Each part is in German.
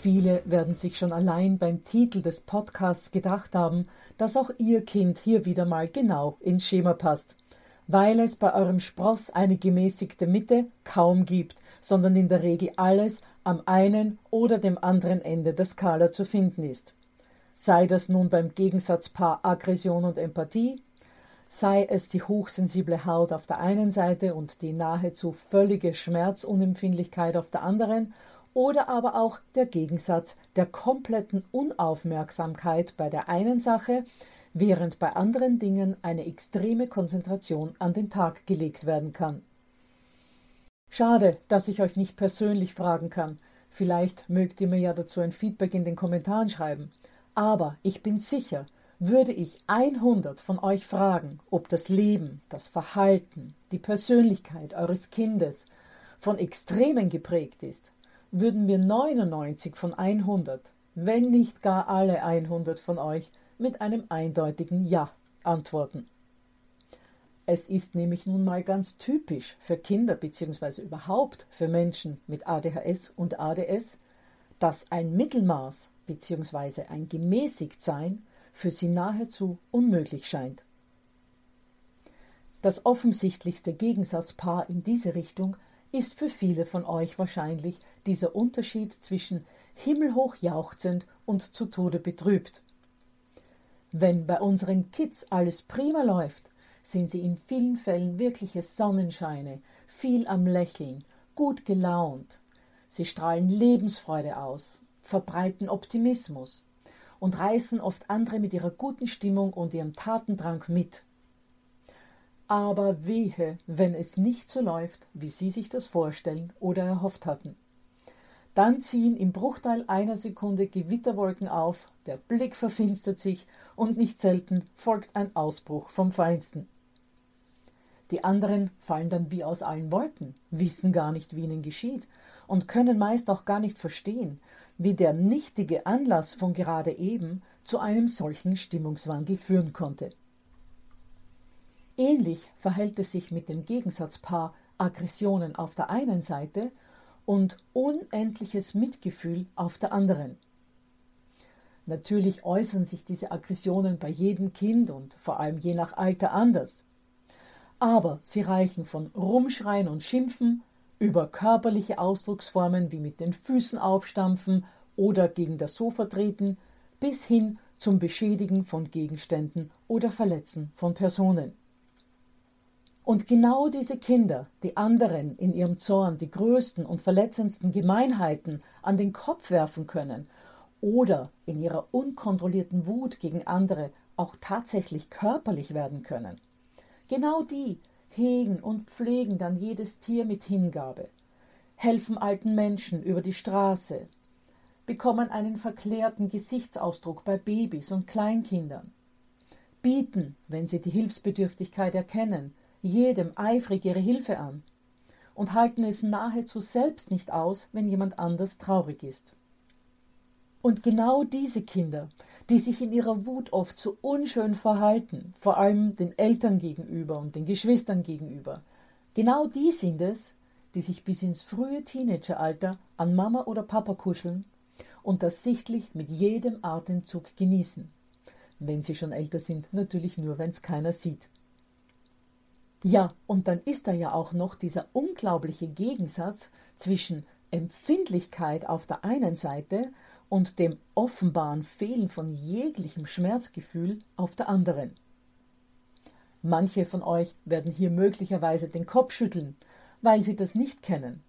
Viele werden sich schon allein beim Titel des Podcasts gedacht haben, dass auch Ihr Kind hier wieder mal genau ins Schema passt, weil es bei eurem Spross eine gemäßigte Mitte kaum gibt, sondern in der Regel alles am einen oder dem anderen Ende der Skala zu finden ist. Sei das nun beim Gegensatzpaar Aggression und Empathie, sei es die hochsensible Haut auf der einen Seite und die nahezu völlige Schmerzunempfindlichkeit auf der anderen oder aber auch der Gegensatz der kompletten Unaufmerksamkeit bei der einen Sache, während bei anderen Dingen eine extreme Konzentration an den Tag gelegt werden kann. Schade, dass ich euch nicht persönlich fragen kann. Vielleicht mögt ihr mir ja dazu ein Feedback in den Kommentaren schreiben. Aber ich bin sicher, würde ich 100 von euch fragen, ob das Leben, das Verhalten, die Persönlichkeit eures Kindes von Extremen geprägt ist, würden mir 99 von 100, wenn nicht gar alle 100 von euch, mit einem eindeutigen Ja antworten. Es ist nämlich nun mal ganz typisch für Kinder bzw. überhaupt für Menschen mit ADHS und ADS, dass ein Mittelmaß bzw. ein Gemäßigtsein für sie nahezu unmöglich scheint. Das offensichtlichste Gegensatzpaar in diese Richtung ist für viele von euch wahrscheinlich dieser Unterschied zwischen himmelhoch jauchzend und zu Tode betrübt. Wenn bei unseren Kids alles prima läuft, sind sie in vielen Fällen wirkliche Sonnenscheine, viel am Lächeln, gut gelaunt. Sie strahlen Lebensfreude aus, verbreiten Optimismus und reißen oft andere mit ihrer guten Stimmung und ihrem Tatendrang mit. Aber wehe, wenn es nicht so läuft, wie Sie sich das vorstellen oder erhofft hatten. Dann ziehen im Bruchteil einer Sekunde Gewitterwolken auf, der Blick verfinstert sich und nicht selten folgt ein Ausbruch vom Feinsten. Die anderen fallen dann wie aus allen Wolken, wissen gar nicht, wie ihnen geschieht und können meist auch gar nicht verstehen, wie der nichtige Anlass von gerade eben zu einem solchen Stimmungswandel führen konnte. Ähnlich verhält es sich mit dem Gegensatzpaar Aggressionen auf der einen Seite und unendliches Mitgefühl auf der anderen. Natürlich äußern sich diese Aggressionen bei jedem Kind und vor allem je nach Alter anders. Aber sie reichen von Rumschreien und Schimpfen über körperliche Ausdrucksformen wie mit den Füßen aufstampfen oder gegen das Sofa treten bis hin zum Beschädigen von Gegenständen oder Verletzen von Personen. Und genau diese Kinder, die anderen in ihrem Zorn die größten und verletzendsten Gemeinheiten an den Kopf werfen können oder in ihrer unkontrollierten Wut gegen andere auch tatsächlich körperlich werden können. Genau die hegen und pflegen dann jedes Tier mit Hingabe, helfen alten Menschen über die Straße, bekommen einen verklärten Gesichtsausdruck bei Babys und Kleinkindern, bieten, wenn sie die Hilfsbedürftigkeit erkennen, jedem eifrig ihre Hilfe an und halten es nahezu selbst nicht aus, wenn jemand anders traurig ist. Und genau diese Kinder, die sich in ihrer Wut oft so unschön verhalten, vor allem den Eltern gegenüber und den Geschwistern gegenüber, genau die sind es, die sich bis ins frühe Teenageralter an Mama oder Papa kuscheln und das sichtlich mit jedem Atemzug genießen. Wenn sie schon älter sind, natürlich nur, wenn es keiner sieht. Ja, und dann ist da ja auch noch dieser unglaubliche Gegensatz zwischen Empfindlichkeit auf der einen Seite und dem offenbaren Fehlen von jeglichem Schmerzgefühl auf der anderen. Manche von euch werden hier möglicherweise den Kopf schütteln, weil sie das nicht kennen.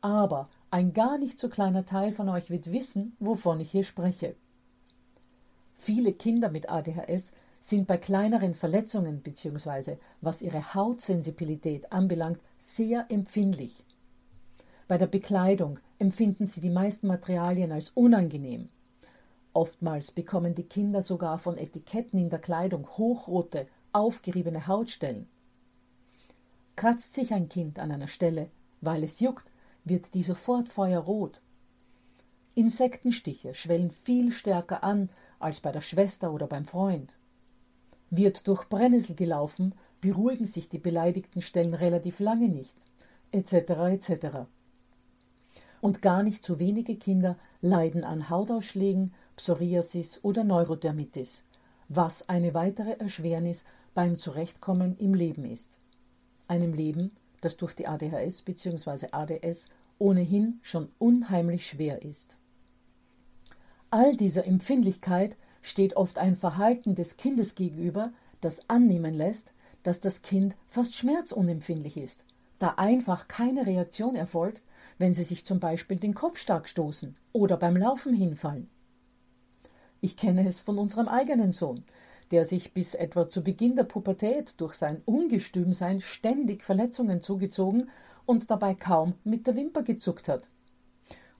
Aber ein gar nicht so kleiner Teil von euch wird wissen, wovon ich hier spreche. Viele Kinder mit ADHS sind bei kleineren Verletzungen bzw. was ihre Hautsensibilität anbelangt sehr empfindlich. Bei der Bekleidung empfinden sie die meisten Materialien als unangenehm. Oftmals bekommen die Kinder sogar von Etiketten in der Kleidung hochrote, aufgeriebene Hautstellen. Kratzt sich ein Kind an einer Stelle, weil es juckt, wird die sofort feuerrot. Insektenstiche schwellen viel stärker an als bei der Schwester oder beim Freund. Wird durch Brennnessel gelaufen, beruhigen sich die beleidigten Stellen relativ lange nicht, etc. etc. Und gar nicht so wenige Kinder leiden an Hautausschlägen, Psoriasis oder Neurodermitis, was eine weitere Erschwernis beim Zurechtkommen im Leben ist. Einem Leben, das durch die ADHS bzw. ADS ohnehin schon unheimlich schwer ist. All dieser Empfindlichkeit steht oft ein Verhalten des Kindes gegenüber, das annehmen lässt, dass das Kind fast schmerzunempfindlich ist, da einfach keine Reaktion erfolgt, wenn sie sich zum Beispiel den Kopf stark stoßen oder beim Laufen hinfallen. Ich kenne es von unserem eigenen Sohn, der sich bis etwa zu Beginn der Pubertät durch sein Ungestümsein ständig Verletzungen zugezogen und dabei kaum mit der Wimper gezuckt hat.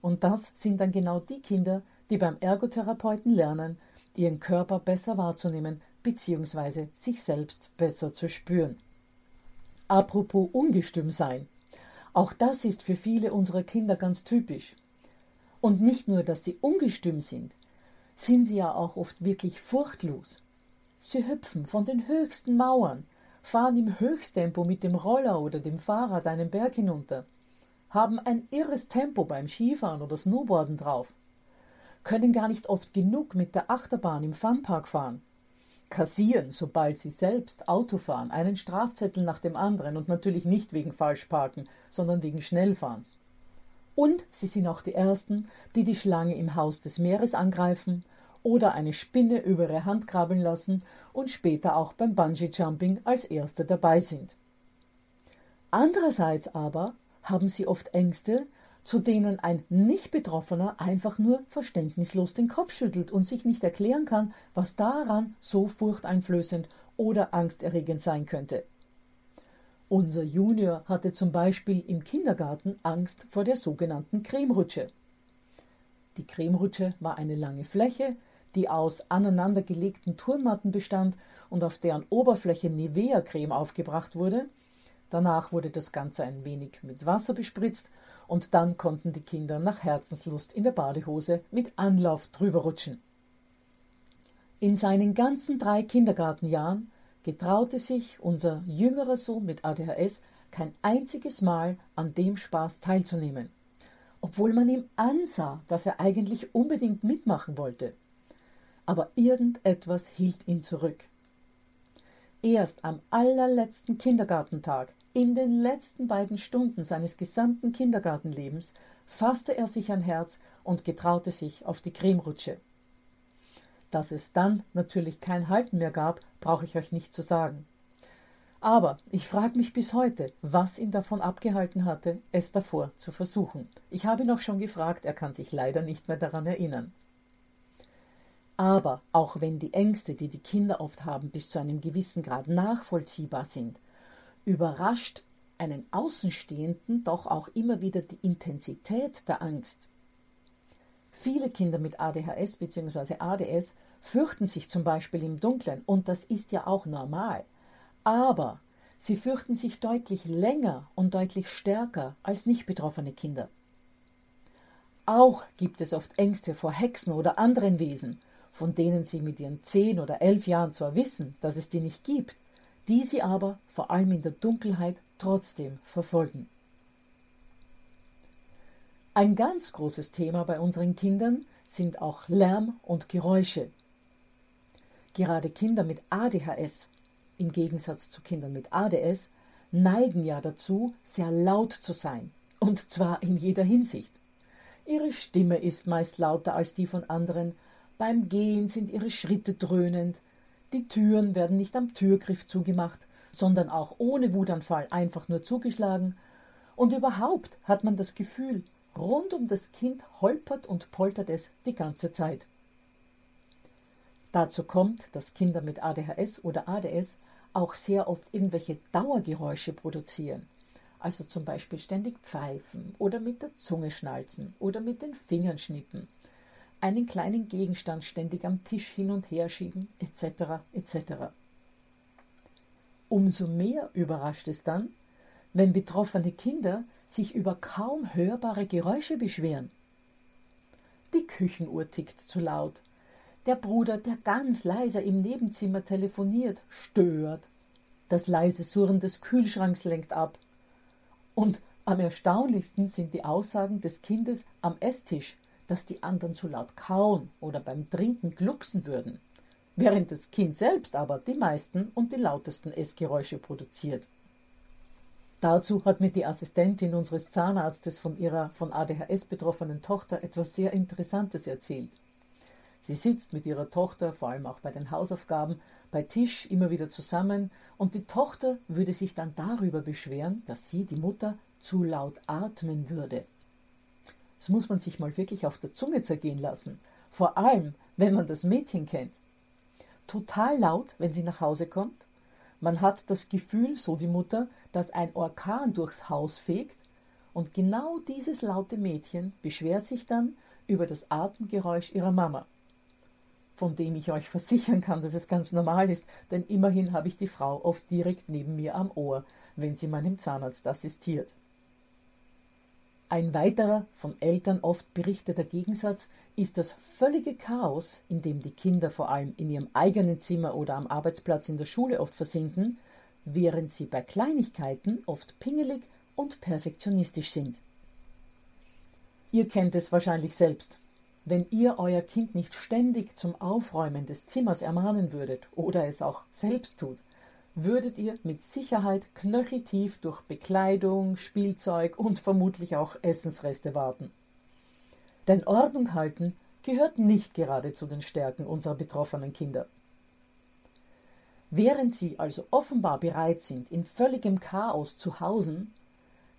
Und das sind dann genau die Kinder, die beim Ergotherapeuten lernen, ihren Körper besser wahrzunehmen bzw. sich selbst besser zu spüren. Apropos ungestüm sein. Auch das ist für viele unserer Kinder ganz typisch. Und nicht nur, dass sie ungestüm sind, sind sie ja auch oft wirklich furchtlos. Sie hüpfen von den höchsten Mauern, fahren im Höchsttempo mit dem Roller oder dem Fahrrad einen Berg hinunter, haben ein irres Tempo beim Skifahren oder Snowboarden drauf, können gar nicht oft genug mit der Achterbahn im Funpark fahren, kassieren, sobald sie selbst Auto fahren, einen Strafzettel nach dem anderen und natürlich nicht wegen Falschparken, sondern wegen Schnellfahrens. Und sie sind auch die Ersten, die die Schlange im Haus des Meeres angreifen oder eine Spinne über ihre Hand krabbeln lassen und später auch beim Bungee-Jumping als Erste dabei sind. Andererseits aber haben sie oft Ängste, zu denen ein Nicht-Betroffener einfach nur verständnislos den Kopf schüttelt und sich nicht erklären kann, was daran so furchteinflößend oder angsterregend sein könnte. Unser Junior hatte zum Beispiel im Kindergarten Angst vor der sogenannten Cremerutsche. Die Cremerutsche war eine lange Fläche, die aus aneinandergelegten Turnmatten bestand und auf deren Oberfläche Nivea-Creme aufgebracht wurde. Danach wurde das Ganze ein wenig mit Wasser bespritzt und dann konnten die Kinder nach Herzenslust in der Badehose mit Anlauf drüber rutschen. In seinen ganzen drei Kindergartenjahren getraute sich unser jüngerer Sohn mit ADHS kein einziges Mal an dem Spaß teilzunehmen, obwohl man ihm ansah, dass er eigentlich unbedingt mitmachen wollte. Aber irgendetwas hielt ihn zurück. Erst am allerletzten Kindergartentag in den letzten beiden Stunden seines gesamten Kindergartenlebens fasste er sich ein Herz und getraute sich auf die Cremerutsche. Dass es dann natürlich kein Halten mehr gab, brauche ich euch nicht zu sagen. Aber ich frage mich bis heute, was ihn davon abgehalten hatte, es davor zu versuchen. Ich habe ihn auch schon gefragt, er kann sich leider nicht mehr daran erinnern. Aber auch wenn die Ängste, die die Kinder oft haben, bis zu einem gewissen Grad nachvollziehbar sind, überrascht einen Außenstehenden doch auch immer wieder die Intensität der Angst. Viele Kinder mit ADHS bzw. ADS fürchten sich zum Beispiel im Dunkeln und das ist ja auch normal. Aber sie fürchten sich deutlich länger und deutlich stärker als nicht betroffene Kinder. Auch gibt es oft Ängste vor Hexen oder anderen Wesen, von denen sie mit ihren zehn oder elf Jahren zwar wissen, dass es die nicht gibt, die sie aber vor allem in der Dunkelheit trotzdem verfolgen. Ein ganz großes Thema bei unseren Kindern sind auch Lärm und Geräusche. Gerade Kinder mit ADHS, im Gegensatz zu Kindern mit ADS, neigen ja dazu, sehr laut zu sein, und zwar in jeder Hinsicht. Ihre Stimme ist meist lauter als die von anderen, beim Gehen sind ihre Schritte dröhnend, die Türen werden nicht am Türgriff zugemacht, sondern auch ohne Wutanfall einfach nur zugeschlagen, und überhaupt hat man das Gefühl, rund um das Kind holpert und poltert es die ganze Zeit. Dazu kommt, dass Kinder mit ADHS oder ADS auch sehr oft irgendwelche Dauergeräusche produzieren. Also zum Beispiel ständig pfeifen oder mit der Zunge schnalzen oder mit den Fingern schnippen, einen kleinen Gegenstand ständig am Tisch hin und her schieben, etc. etc. Umso mehr überrascht es dann, wenn betroffene Kinder sich über kaum hörbare Geräusche beschweren. Die Küchenuhr tickt zu laut, der Bruder, der ganz leise im Nebenzimmer telefoniert, stört. Das leise Surren des Kühlschranks lenkt ab. Und am erstaunlichsten sind die Aussagen des Kindes am Esstisch, dass die anderen zu laut kauen oder beim Trinken glucksen würden, während das Kind selbst aber die meisten und die lautesten Essgeräusche produziert. Dazu hat mir die Assistentin unseres Zahnarztes von ihrer von ADHS betroffenen Tochter etwas sehr Interessantes erzählt. Sie sitzt mit ihrer Tochter, vor allem auch bei den Hausaufgaben, bei Tisch immer wieder zusammen, und die Tochter würde sich dann darüber beschweren, dass sie, die Mutter, zu laut atmen würde. Das muss man sich mal wirklich auf der Zunge zergehen lassen, vor allem wenn man das Mädchen kennt. Total laut, wenn sie nach Hause kommt. Man hat das Gefühl, so die Mutter, dass ein Orkan durchs Haus fegt, und genau dieses laute Mädchen beschwert sich dann über das Atemgeräusch ihrer Mama von dem ich euch versichern kann, dass es ganz normal ist, denn immerhin habe ich die Frau oft direkt neben mir am Ohr, wenn sie meinem Zahnarzt assistiert. Ein weiterer von Eltern oft berichteter Gegensatz ist das völlige Chaos, in dem die Kinder vor allem in ihrem eigenen Zimmer oder am Arbeitsplatz in der Schule oft versinken, während sie bei Kleinigkeiten oft pingelig und perfektionistisch sind. Ihr kennt es wahrscheinlich selbst. Wenn ihr euer Kind nicht ständig zum Aufräumen des Zimmers ermahnen würdet oder es auch selbst tut, würdet ihr mit Sicherheit knöcheltief durch Bekleidung, Spielzeug und vermutlich auch Essensreste warten. Denn Ordnung halten gehört nicht gerade zu den Stärken unserer betroffenen Kinder. Während sie also offenbar bereit sind, in völligem Chaos zu hausen,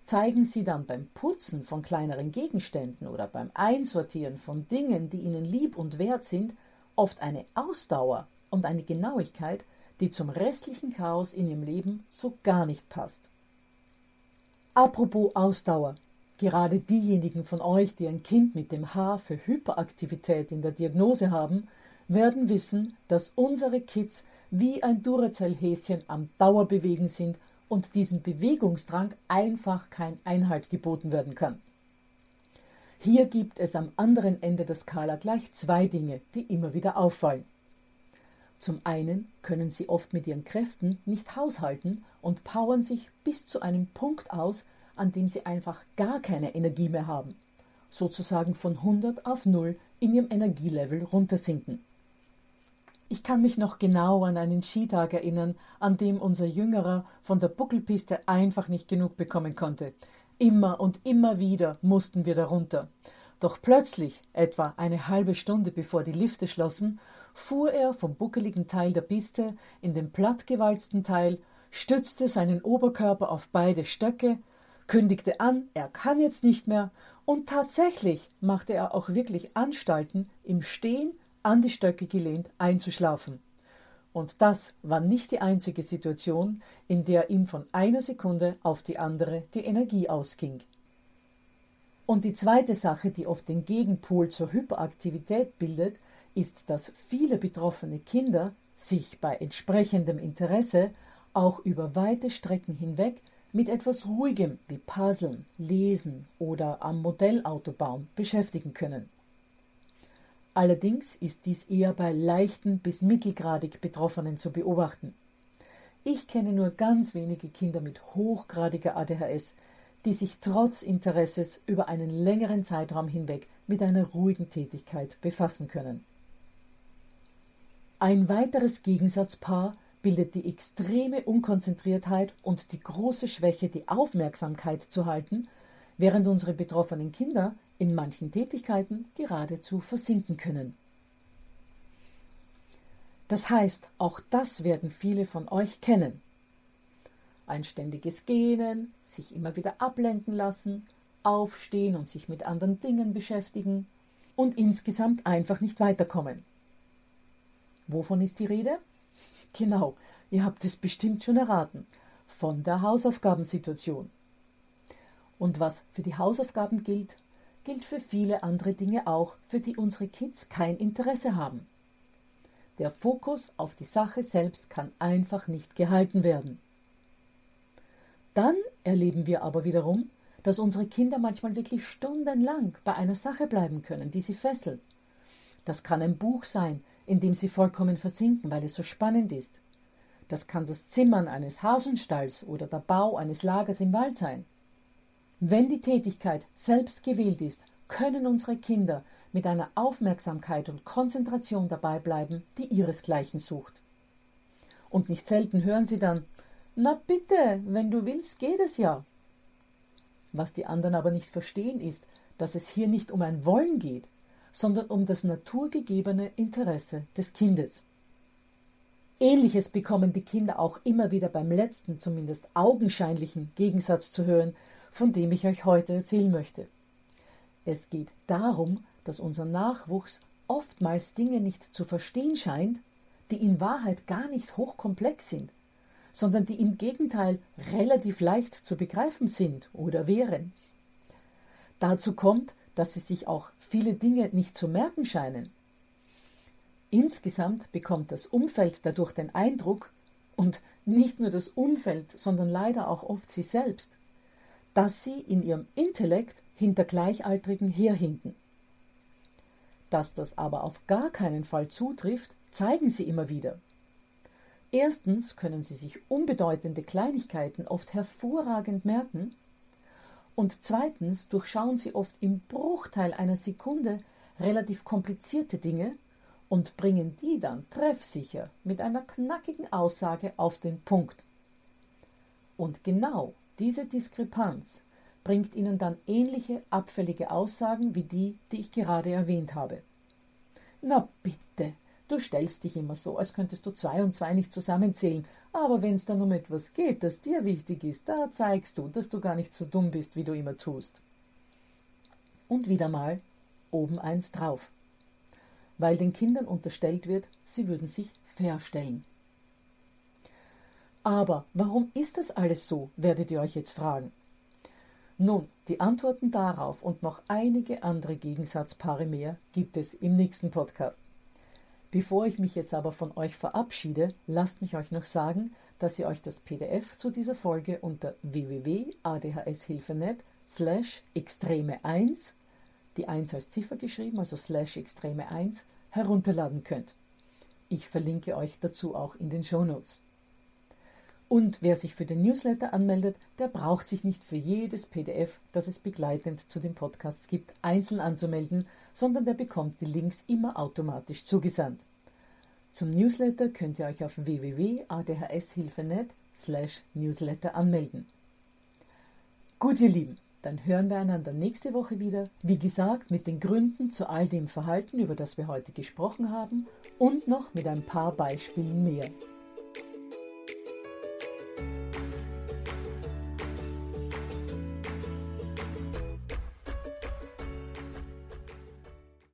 zeigen sie dann beim Putzen von kleineren Gegenständen oder beim Einsortieren von Dingen, die ihnen lieb und wert sind, oft eine Ausdauer und eine Genauigkeit, die zum restlichen Chaos in ihrem Leben so gar nicht passt. Apropos Ausdauer. Gerade diejenigen von euch, die ein Kind mit dem H für Hyperaktivität in der Diagnose haben, werden wissen, dass unsere Kids wie ein Duracell-Häschen am Dauerbewegen sind und diesem Bewegungsdrang einfach kein Einhalt geboten werden kann. Hier gibt es am anderen Ende der Skala gleich zwei Dinge, die immer wieder auffallen. Zum einen können sie oft mit ihren Kräften nicht haushalten und powern sich bis zu einem Punkt aus, an dem sie einfach gar keine Energie mehr haben, sozusagen von 100 auf 0 in ihrem Energielevel runtersinken. Ich kann mich noch genau an einen Skitag erinnern, an dem unser Jüngerer von der Buckelpiste einfach nicht genug bekommen konnte. Immer und immer wieder mussten wir darunter. Doch plötzlich, etwa eine halbe Stunde bevor die Lifte schlossen, fuhr er vom buckeligen Teil der Piste in den plattgewalzten Teil, stützte seinen Oberkörper auf beide Stöcke, kündigte an, er kann jetzt nicht mehr, und tatsächlich machte er auch wirklich Anstalten, im Stehen an die Stöcke gelehnt einzuschlafen. Und das war nicht die einzige Situation, in der ihm von einer Sekunde auf die andere die Energie ausging. Und die zweite Sache, die oft den Gegenpol zur Hyperaktivität bildet, ist, dass viele betroffene Kinder sich bei entsprechendem Interesse auch über weite Strecken hinweg mit etwas Ruhigem wie Puzzeln, Lesen oder am Modellautobaum beschäftigen können. Allerdings ist dies eher bei leichten bis mittelgradig Betroffenen zu beobachten. Ich kenne nur ganz wenige Kinder mit hochgradiger ADHS, die sich trotz Interesses über einen längeren Zeitraum hinweg mit einer ruhigen Tätigkeit befassen können. Ein weiteres Gegensatzpaar bildet die extreme Unkonzentriertheit und die große Schwäche, die Aufmerksamkeit zu halten, während unsere betroffenen Kinder in manchen Tätigkeiten geradezu versinken können. Das heißt, auch das werden viele von euch kennen. Ein ständiges Gähnen, sich immer wieder ablenken lassen, aufstehen und sich mit anderen Dingen beschäftigen und insgesamt einfach nicht weiterkommen. Wovon ist die Rede? Genau, ihr habt es bestimmt schon erraten. Von der Hausaufgabensituation. Und was für die Hausaufgaben gilt, gilt für viele andere Dinge auch, für die unsere Kids kein Interesse haben. Der Fokus auf die Sache selbst kann einfach nicht gehalten werden. Dann erleben wir aber wiederum, dass unsere Kinder manchmal wirklich stundenlang bei einer Sache bleiben können, die sie fesselt. Das kann ein Buch sein, in dem sie vollkommen versinken, weil es so spannend ist. Das kann das Zimmern eines Hasenstalls oder der Bau eines Lagers im Wald sein. Wenn die Tätigkeit selbst gewählt ist, können unsere Kinder mit einer Aufmerksamkeit und Konzentration dabei bleiben, die ihresgleichen sucht. Und nicht selten hören sie dann Na bitte, wenn du willst, geht es ja. Was die anderen aber nicht verstehen ist, dass es hier nicht um ein Wollen geht, sondern um das naturgegebene Interesse des Kindes. Ähnliches bekommen die Kinder auch immer wieder beim letzten, zumindest augenscheinlichen Gegensatz zu hören, von dem ich euch heute erzählen möchte. Es geht darum, dass unser Nachwuchs oftmals Dinge nicht zu verstehen scheint, die in Wahrheit gar nicht hochkomplex sind, sondern die im Gegenteil relativ leicht zu begreifen sind oder wären. Dazu kommt, dass sie sich auch viele Dinge nicht zu merken scheinen. Insgesamt bekommt das Umfeld dadurch den Eindruck, und nicht nur das Umfeld, sondern leider auch oft sie selbst, dass sie in ihrem Intellekt hinter Gleichaltrigen herhinken. Dass das aber auf gar keinen Fall zutrifft, zeigen sie immer wieder. Erstens können sie sich unbedeutende Kleinigkeiten oft hervorragend merken, und zweitens durchschauen sie oft im Bruchteil einer Sekunde relativ komplizierte Dinge und bringen die dann treffsicher mit einer knackigen Aussage auf den Punkt. Und genau diese Diskrepanz bringt Ihnen dann ähnliche abfällige Aussagen wie die, die ich gerade erwähnt habe. Na bitte, du stellst dich immer so, als könntest du zwei und zwei nicht zusammenzählen, aber wenn es dann um etwas geht, das dir wichtig ist, da zeigst du, dass du gar nicht so dumm bist, wie du immer tust. Und wieder mal oben eins drauf, weil den Kindern unterstellt wird, sie würden sich verstellen. Aber warum ist das alles so, werdet ihr euch jetzt fragen. Nun, die Antworten darauf und noch einige andere Gegensatzpaare mehr gibt es im nächsten Podcast. Bevor ich mich jetzt aber von euch verabschiede, lasst mich euch noch sagen, dass ihr euch das PDF zu dieser Folge unter www.adhshilfenet slash extreme 1, die 1 als Ziffer geschrieben, also slash extreme 1, herunterladen könnt. Ich verlinke euch dazu auch in den Shownotes. Und wer sich für den Newsletter anmeldet, der braucht sich nicht für jedes PDF, das es begleitend zu den Podcasts gibt, einzeln anzumelden, sondern der bekommt die Links immer automatisch zugesandt. Zum Newsletter könnt ihr euch auf www.adhshilfenet slash newsletter anmelden. Gut, ihr Lieben, dann hören wir einander nächste Woche wieder, wie gesagt, mit den Gründen zu all dem Verhalten, über das wir heute gesprochen haben, und noch mit ein paar Beispielen mehr.